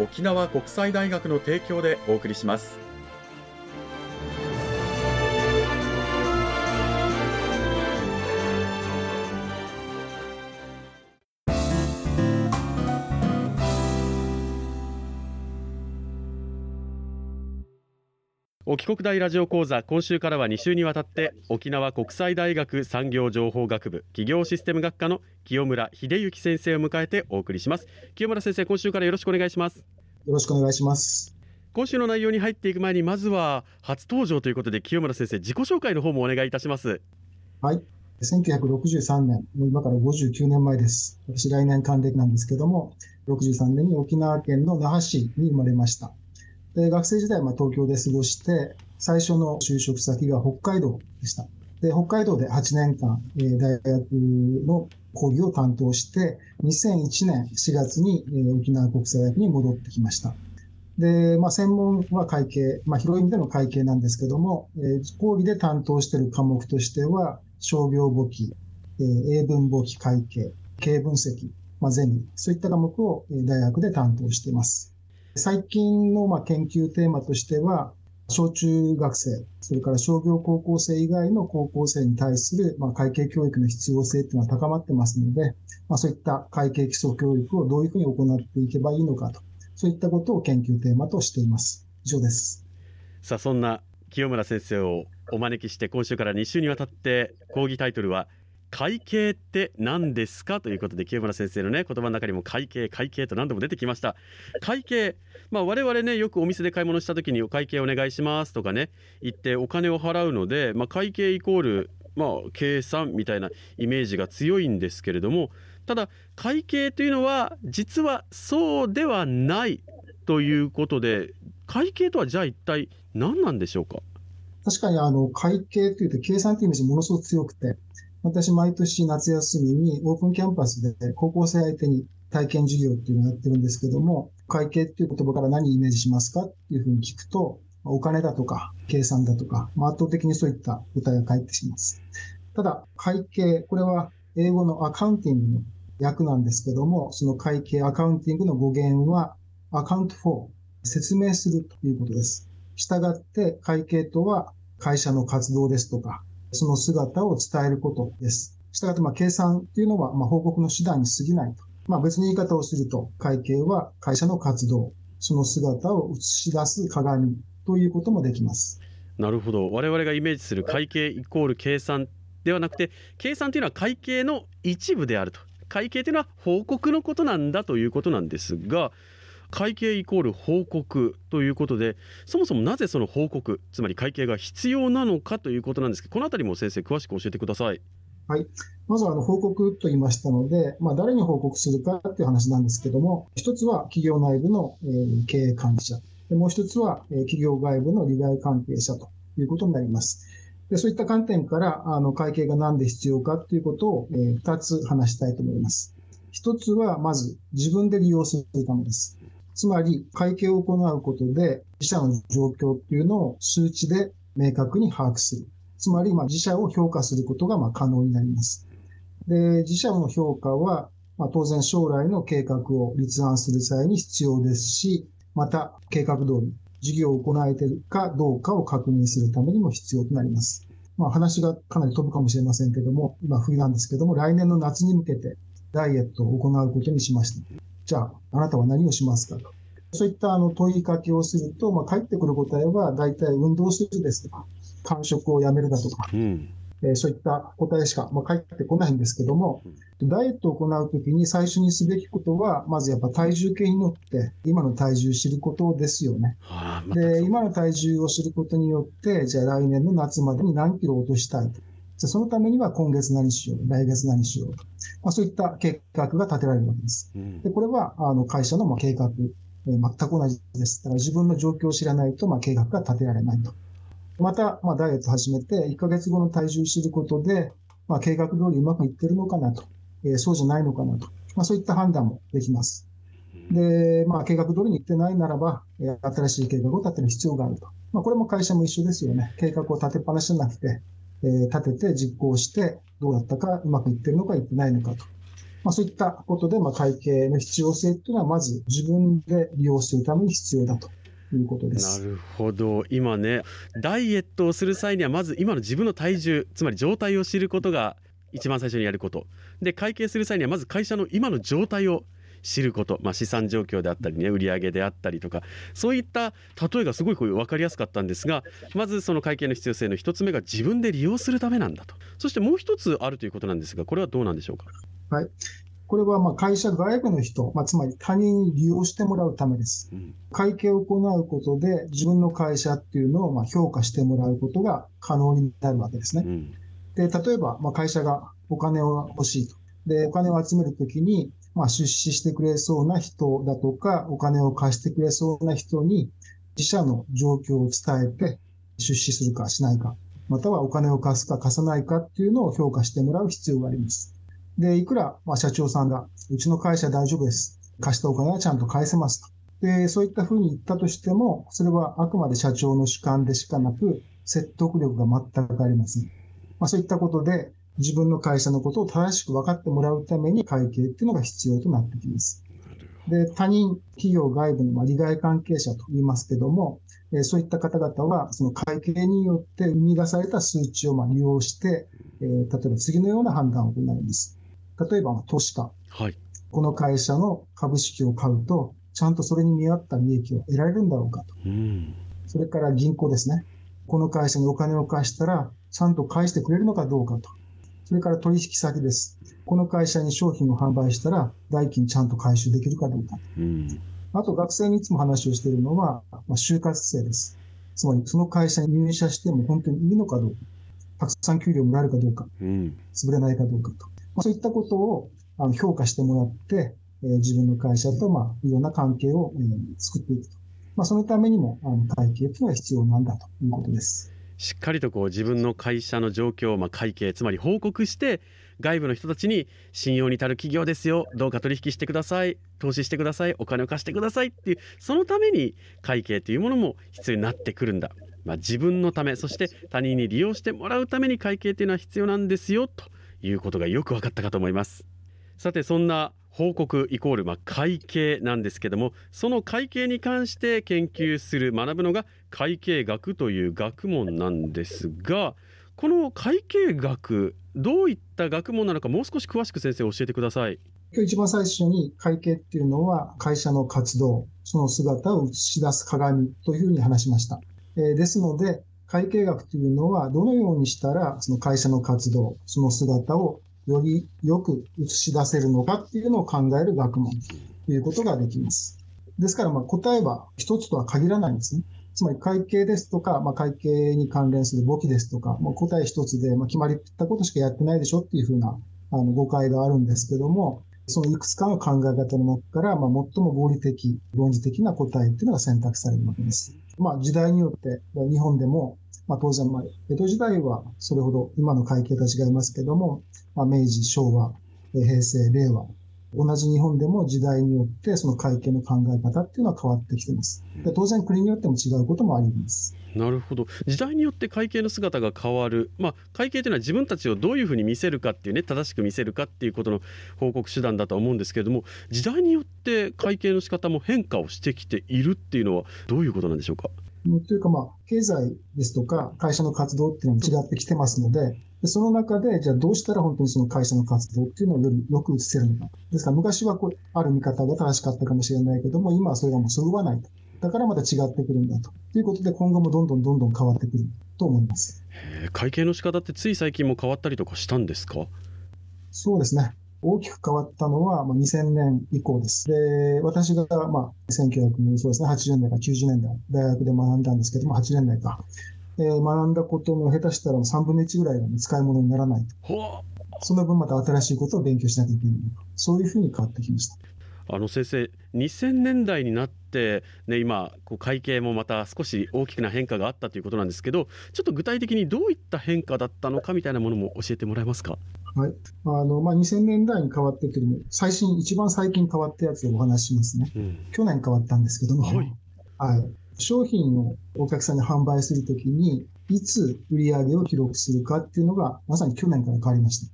沖縄国際大学の提供でお送りします。沖国大ラジオ講座今週からは2週にわたって沖縄国際大学産業情報学部企業システム学科の清村秀幸先生を迎えてお送りします。清村先生今週からよろしくお願いします。よろしくお願いします。今週の内容に入っていく前にまずは初登場ということで清村先生自己紹介の方もお願いいたします。はい。1963年今から59年前です。私来年還暦なんですけども63年に沖縄県の那覇市に生まれましたで学生時代は東京で過ごして、最初の就職先が北海道でした。で、北海道で8年間、えー、大学の講義を担当して、2001年4月に、えー、沖縄国際大学に戻ってきました。で、まあ、専門は会計、まあ、広い意味での会計なんですけども、えー、講義で担当している科目としては、商業簿記、えー、英文簿記会計、経営分析、まあ、ゼミ、そういった科目を大学で担当しています。最近のまあ研究テーマとしては、小中学生、それから商業高校生以外の高校生に対する、まあ会計教育の必要性というのは高まってますので、まあ、そういった会計基礎教育をどういうふうに行っていけばいいのかと、そういったことを研究テーマとしています。以上です。さあ、そんな清村先生をお招きして、今週から2週にわたって講義タイトルは、会計って何ですか？ということで清村先生のね言葉の中にも会計会計と何度も出てきました。会計まあ我々ねよくお店で買い物した時にお会計お願いしますとかね言ってお金を払うので、まあ、会計イコールまあ計算みたいなイメージが強いんですけれどもただ会計というのは実はそうではないということで会計とはじゃあ一体何なんでしょうか？確かにあの会計というと計算というイメージものすごく強くて私、毎年夏休みにオープンキャンパスで高校生相手に体験授業っていうのをやってるんですけども、会計っていう言葉から何をイメージしますかっていうふうに聞くと、お金だとか、計算だとか、圧倒的にそういった答えが返ってきます。ただ、会計、これは英語のアカウンティングの訳なんですけども、その会計アカウンティングの語源は、アカウントフォー、説明するということです。したがって会計とは会社の活動ですとか、その姿を伝えることです。したがって、まあ、計算というのは、まあ、報告の手段に過ぎないと。まあ、別の言い方をすると、会計は会社の活動、その姿を映し出す鏡ということもできます。なるほど。我々がイメージする会計イコール計算ではなくて、計算というのは会計の一部であると。会計というのは報告のことなんだということなんですが、会計イコール報告ということでそもそもなぜその報告つまり会計が必要なのかということなんですけどこの辺りも先生詳しく教えてください。はい。まずはあの報告と言いましたので、まあ、誰に報告するかっていう話なんですけども、一つは企業内部の、え、経営管理者、でもう一つは、え、企業外部の利害関係者ということになります。でそういった観点から、あの会計が何で必要かということを、え、2つ話したいと思います。一つは、まず自分で利用するためです。つまり、会計を行うことで、自社の状況っていうのを数値で明確に把握する。つまり、ま、自社を評価することがま可能になります。で、自社の評価は、ま、当然将来の計画を立案する際に必要ですし、また計画通り事業を行えているかどうかを確認するためにも必要となります。まあ、話がかなり飛ぶかもしれませんけども、今冬なんですけども、来年の夏に向けてダイエットを行うことにしました。じゃあ、あなたは何をしますかと。そういったあの問いかけをすると、まあ、返ってくる答えは大体運動するですとか、間食をやめるだとか、うんえー、そういった答えしか、まあ、返ってこないんですけども、ダイエットを行うときに最初にすべきことは、まずやっぱ体重計に乗って、今の体重を知ることですよね。はあ、で、今の体重を知ることによって、じゃあ来年の夏までに何キロ落としたいと。じゃそのためには今月何しよう、来月何しようと。まあ、そういった計画が立てられるわけです。うん、でこれは、あの、会社のまあ計画、えー、全く同じです。だから自分の状況を知らないと、まあ、計画が立てられないと。また、まあ、ダイエット始めて、1ヶ月後の体重を知ることで、まあ、計画通りうまくいってるのかなと。えー、そうじゃないのかなと。まあ、そういった判断もできます。で、まあ、計画通りにいってないならば、えー、新しい計画を立てる必要があると。まあ、これも会社も一緒ですよね。計画を立てっぱなしじゃなくて、えー、立てて実行して、どうだったか、うまくいってるのかいってないのかと。まあ、そういったことで、まあ、会計の必要性っていうのは、まず自分で利用するために必要だと。いうことですなるほど今ねダイエットをする際にはまず今の自分の体重つまり状態を知ることが一番最初にやることで会計する際にはまず会社の今の状態を知ること、まあ、資産状況であったりね売上であったりとかそういった例えがすごいこう分かりやすかったんですがまずその会計の必要性の一つ目が自分で利用するためなんだとそしてもう一つあるということなんですがこれはどうなんでしょうか？はいこれはまあ会社外部の人、まあ、つまり他人に利用してもらうためです。うん、会計を行うことで自分の会社っていうのをまあ評価してもらうことが可能になるわけですね。うん、で例えばまあ会社がお金を欲しいと。で、お金を集めるときに、まあ、出資してくれそうな人だとか、お金を貸してくれそうな人に、自社の状況を伝えて、出資するかしないか、またはお金を貸すか貸さないかっていうのを評価してもらう必要があります。で、いくら、まあ、社長さんが、うちの会社大丈夫です。貸したお金はちゃんと返せますと。で、そういったふうに言ったとしても、それはあくまで社長の主観でしかなく、説得力が全くありません。まあ、そういったことで、自分の会社のことを正しく分かってもらうために会計っていうのが必要となってきます。で、他人、企業外部のまあ利害関係者と言いますけども、えそういった方々は、その会計によって生み出された数値をまあ利用して、えー、例えば次のような判断を行います。例えば、投資家。はい。この会社の株式を買うと、ちゃんとそれに見合った利益を得られるんだろうかと。うん、それから銀行ですね。この会社にお金を貸したら、ちゃんと返してくれるのかどうかと。それから取引先です。この会社に商品を販売したら、代金ちゃんと回収できるかどうか。うん、あと、学生にいつも話をしているのは、まあ、就活生です。つまり、その会社に入社しても本当にいいのかどうか。たくさん給料もらえるかどうか。うん、潰れないかどうかと。まあ、そういったことをあの評価してもらって、えー、自分の会社と、まあ、いろんな関係を、えー、作っていくと。まあ、そのためにも、あの会計というのは必要なんだということです。しっかりとこう自分の会社の状況、まあ、会計つまり報告して外部の人たちに信用に足る企業ですよ。どうか取引してください。投資してください。お金を貸してください。っていうそのために会計というものも必要になってくるんだ、まあ、自分のためそして他人に利用してもらうために会計というのは必要なんですよ。ということがよく分かったかと思います。さてそんな報告イコールまあ会計なんですけどもその会計に関して研究する学ぶのが会計学という学問なんですがこの会計学どういった学問なのかもう少し詳しく先生教えてください。今日一番最初に会計っていうのは会社の活動その姿を映し出す鏡というふうに話しました、えー、ですので会計学というのはどのようにしたらその会社の活動その姿をよりよく映し出せるのかっていうのを考える学問ということができます。ですから、ま、答えは一つとは限らないんですね。つまり会計ですとか、まあ、会計に関連する簿記ですとか、まあ、答え一つで、まあ、決まりったことしかやってないでしょっていうふうなあの誤解があるんですけども、そのいくつかの考え方の中から、まあ、最も合理的、論理的な答えっていうのが選択されるわけです。まあ、時代によって、日本でもまあ、当然、まあ、江戸時代はそれほど今の会計と違いますけども、まあ、明治、昭和、平成、令和、同じ日本でも時代によってその会計の考え方っていうのは変わってきてます。で当然国によっても違うこともあります。なるほど時代によって会計の姿が変わる、まあ、会計というのは自分たちをどういうふうに見せるかっていうね正しく見せるかっていうことの報告手段だと思うんですけれども時代によって会計の仕方も変化をしてきているっていうのはどういうことなんでしょうか？というか、まあ、経済ですとか会社の活動っていうのも違ってきてますので、でその中で、じゃあどうしたら本当にその会社の活動っていうのをよりよく映せるのか。ですから昔はこう、ある見方が正しかったかもしれないけども、今はそれがもうそぐわないと。だからまた違ってくるんだと。ということで今後もどんどんどんどん変わってくると思います。会計の仕方ってつい最近も変わったりとかしたんですか？そうですね。大きく変わったのは2000年以降です。で、私が、まあ、1900そうですね、80年代か90年代、大学で学んだんですけども、8年代か。えー、学んだことの下手したら3分の1ぐらいは、ね、使い物にならないと。その分また新しいことを勉強しなきゃいけない。そういうふうに変わってきました。あの先生2000年代になって、ね、今こう会計もまた少し大きな変化があったということなんですけどちょっと具体的にどういった変化だったのかみたいなものも教えてもらえますか？はい。あの、まあ、2000年代に変わってというのも、最新、一番最近変わったやつでお話しますね。うん、去年変わったんですけども、はい。はい。商品をお客さんに販売するときに、いつ売り上げを記録するかっていうのが、まさに去年から変わりました。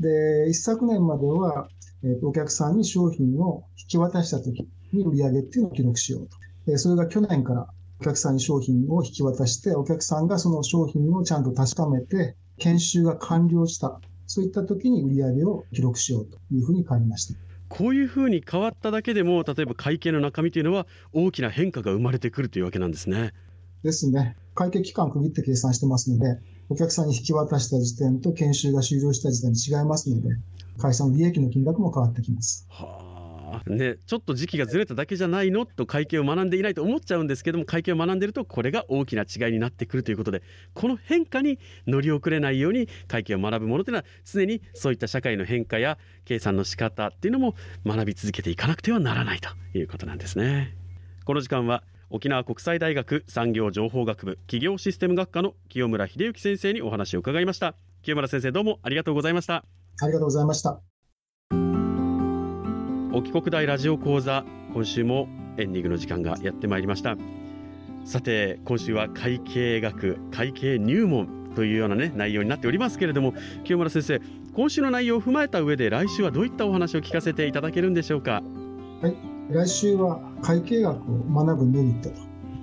で、一昨年までは、えー、お客さんに商品を引き渡したときに売り上げっていうのを記録しようと。で、それが去年からお客さんに商品を引き渡して、お客さんがその商品をちゃんと確かめて、研修が完了した。そういった時に売り上げを記録しようというふうに変わりました。こういうふうに変わっただけでも、例えば会計の中身というのは大きな変化が生まれてくるというわけなんですね。ですね。会計期間区切って計算してますので、お客さんに引き渡した時点と研修が終了した時点に違いますので、会社の利益の金額も変わってきます。はあね、ちょっと時期がずれただけじゃないのと会計を学んでいないと思っちゃうんですけども会計を学んでいるとこれが大きな違いになってくるということでこの変化に乗り遅れないように会計を学ぶものというのは常にそういった社会の変化や計算の仕方っていうのも学び続けていかなくてはならないということなんですね。この時間は沖縄国際大学産業情報学部企業システム学科の清村秀幸先生にお話を伺いました。清村先生どうもありがとうございました。ありがとうございました。沖国大ラジオ講座今週もエンディングの時間がやってまいりました。さて今週は会計学会計入門というようなね内容になっておりますけれども清村先生今週の内容を踏まえた上で来週はどういったお話を聞かせていただけるんでしょうか？はい。来週は会計学を学ぶメリット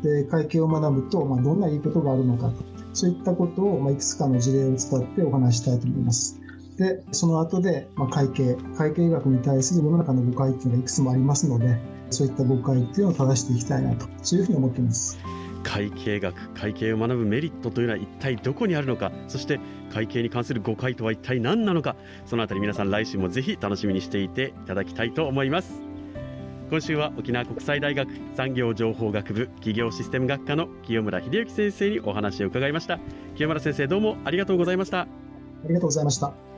で会計を学ぶと、まあ、どんないいことがあるのかそういったことを、まあ、いくつかの事例を使ってお話したいと思います。で、その後で、まあ、会計、会計学に対する世の中の誤解っていうのがいくつもありますので、そういった誤解っていうのを正していきたいなと、そういうふうに思っています。会計学、会計を学ぶメリットというのは一体どこにあるのか、そして会計に関する誤解とは一体何なのか、そのあたり皆さん来週もぜひ楽しみにしていていただきたいと思います。今週は沖縄国際大学産業情報学部企業システム学科の清村秀幸先生にお話を伺いました清村先生どうもありがとうございましたありがとうございました